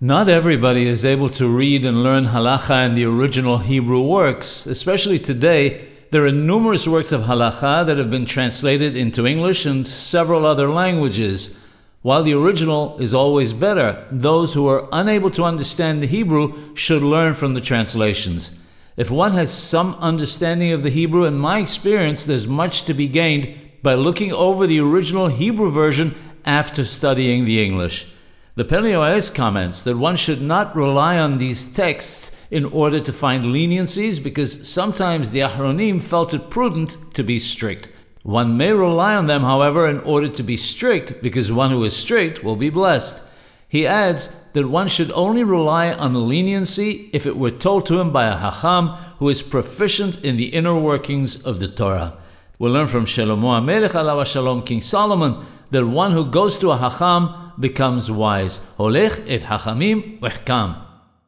Not everybody is able to read and learn halacha in the original Hebrew works. Especially today, there are numerous works of halacha that have been translated into English and several other languages. While the original is always better, those who are unable to understand the Hebrew should learn from the translations. If one has some understanding of the Hebrew, in my experience, there's much to be gained by looking over the original Hebrew version after studying the English. The Pele comments that one should not rely on these texts in order to find leniencies because sometimes the Ahronim felt it prudent to be strict. One may rely on them, however, in order to be strict because one who is strict will be blessed. He adds that one should only rely on leniency if it were told to him by a Hacham who is proficient in the inner workings of the Torah. We learn from Shlomo HaMelech Shalom, King Solomon, that one who goes to a Hacham becomes wise. Holech et Hachamim vehkam.